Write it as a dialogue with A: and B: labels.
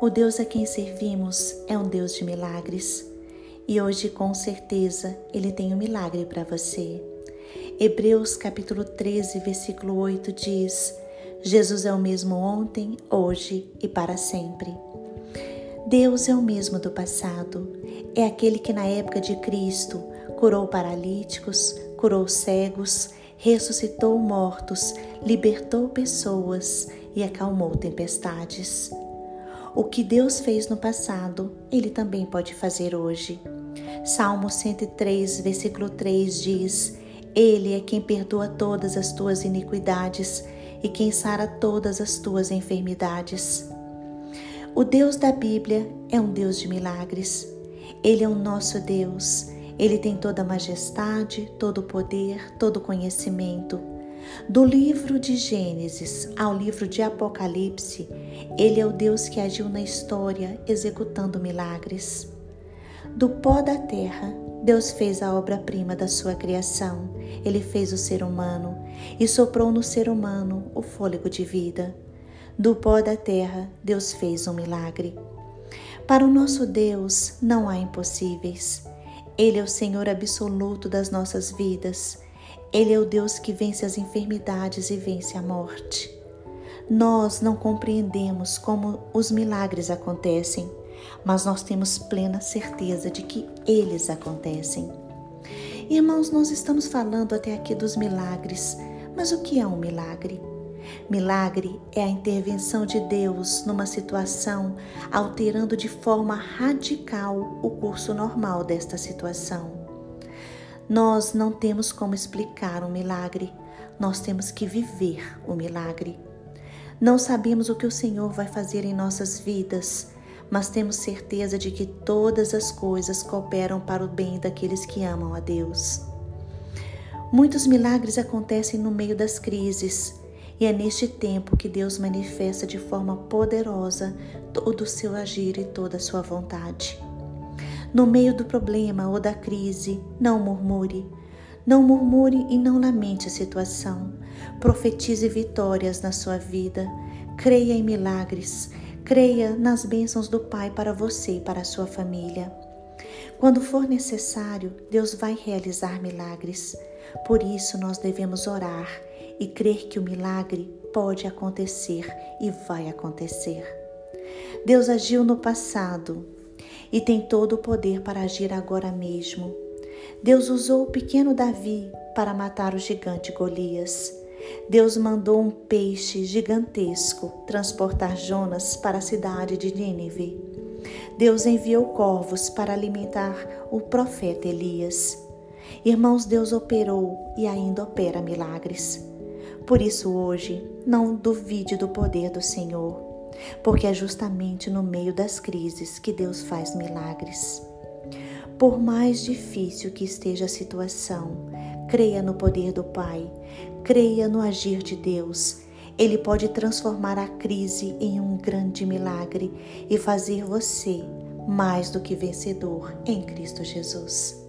A: O Deus a quem servimos é um Deus de milagres e hoje, com certeza, Ele tem um milagre para você. Hebreus capítulo 13, versículo 8 diz: Jesus é o mesmo ontem, hoje e para sempre. Deus é o mesmo do passado. É aquele que na época de Cristo curou paralíticos, curou cegos, ressuscitou mortos, libertou pessoas e acalmou tempestades. O que Deus fez no passado, Ele também pode fazer hoje. Salmo 103, versículo 3 diz: Ele é quem perdoa todas as tuas iniquidades e quem sara todas as tuas enfermidades. O Deus da Bíblia é um Deus de milagres. Ele é o nosso Deus. Ele tem toda a majestade, todo o poder, todo o conhecimento. Do livro de Gênesis ao livro de Apocalipse, ele é o Deus que agiu na história executando milagres. Do pó da terra, Deus fez a obra-prima da sua criação. Ele fez o ser humano e soprou no ser humano o fôlego de vida. Do pó da terra, Deus fez um milagre. Para o nosso Deus não há impossíveis. Ele é o Senhor absoluto das nossas vidas ele é o Deus que vence as enfermidades e vence a morte. Nós não compreendemos como os milagres acontecem, mas nós temos plena certeza de que eles acontecem. Irmãos, nós estamos falando até aqui dos milagres, mas o que é um milagre? Milagre é a intervenção de Deus numa situação, alterando de forma radical o curso normal desta situação. Nós não temos como explicar um milagre, nós temos que viver o milagre. Não sabemos o que o Senhor vai fazer em nossas vidas, mas temos certeza de que todas as coisas cooperam para o bem daqueles que amam a Deus. Muitos milagres acontecem no meio das crises, e é neste tempo que Deus manifesta de forma poderosa todo o seu agir e toda a sua vontade. No meio do problema ou da crise, não murmure. Não murmure e não lamente a situação. Profetize vitórias na sua vida. Creia em milagres. Creia nas bênçãos do Pai para você e para a sua família. Quando for necessário, Deus vai realizar milagres. Por isso, nós devemos orar e crer que o milagre pode acontecer e vai acontecer. Deus agiu no passado e tem todo o poder para agir agora mesmo. Deus usou o pequeno Davi para matar o gigante Golias. Deus mandou um peixe gigantesco transportar Jonas para a cidade de Nínive. Deus enviou corvos para alimentar o profeta Elias. Irmãos, Deus operou e ainda opera milagres. Por isso, hoje, não duvide do poder do Senhor porque é justamente no meio das crises que Deus faz milagres. Por mais difícil que esteja a situação, creia no poder do Pai, creia no agir de Deus. Ele pode transformar a crise em um grande milagre e fazer você mais do que vencedor em Cristo Jesus.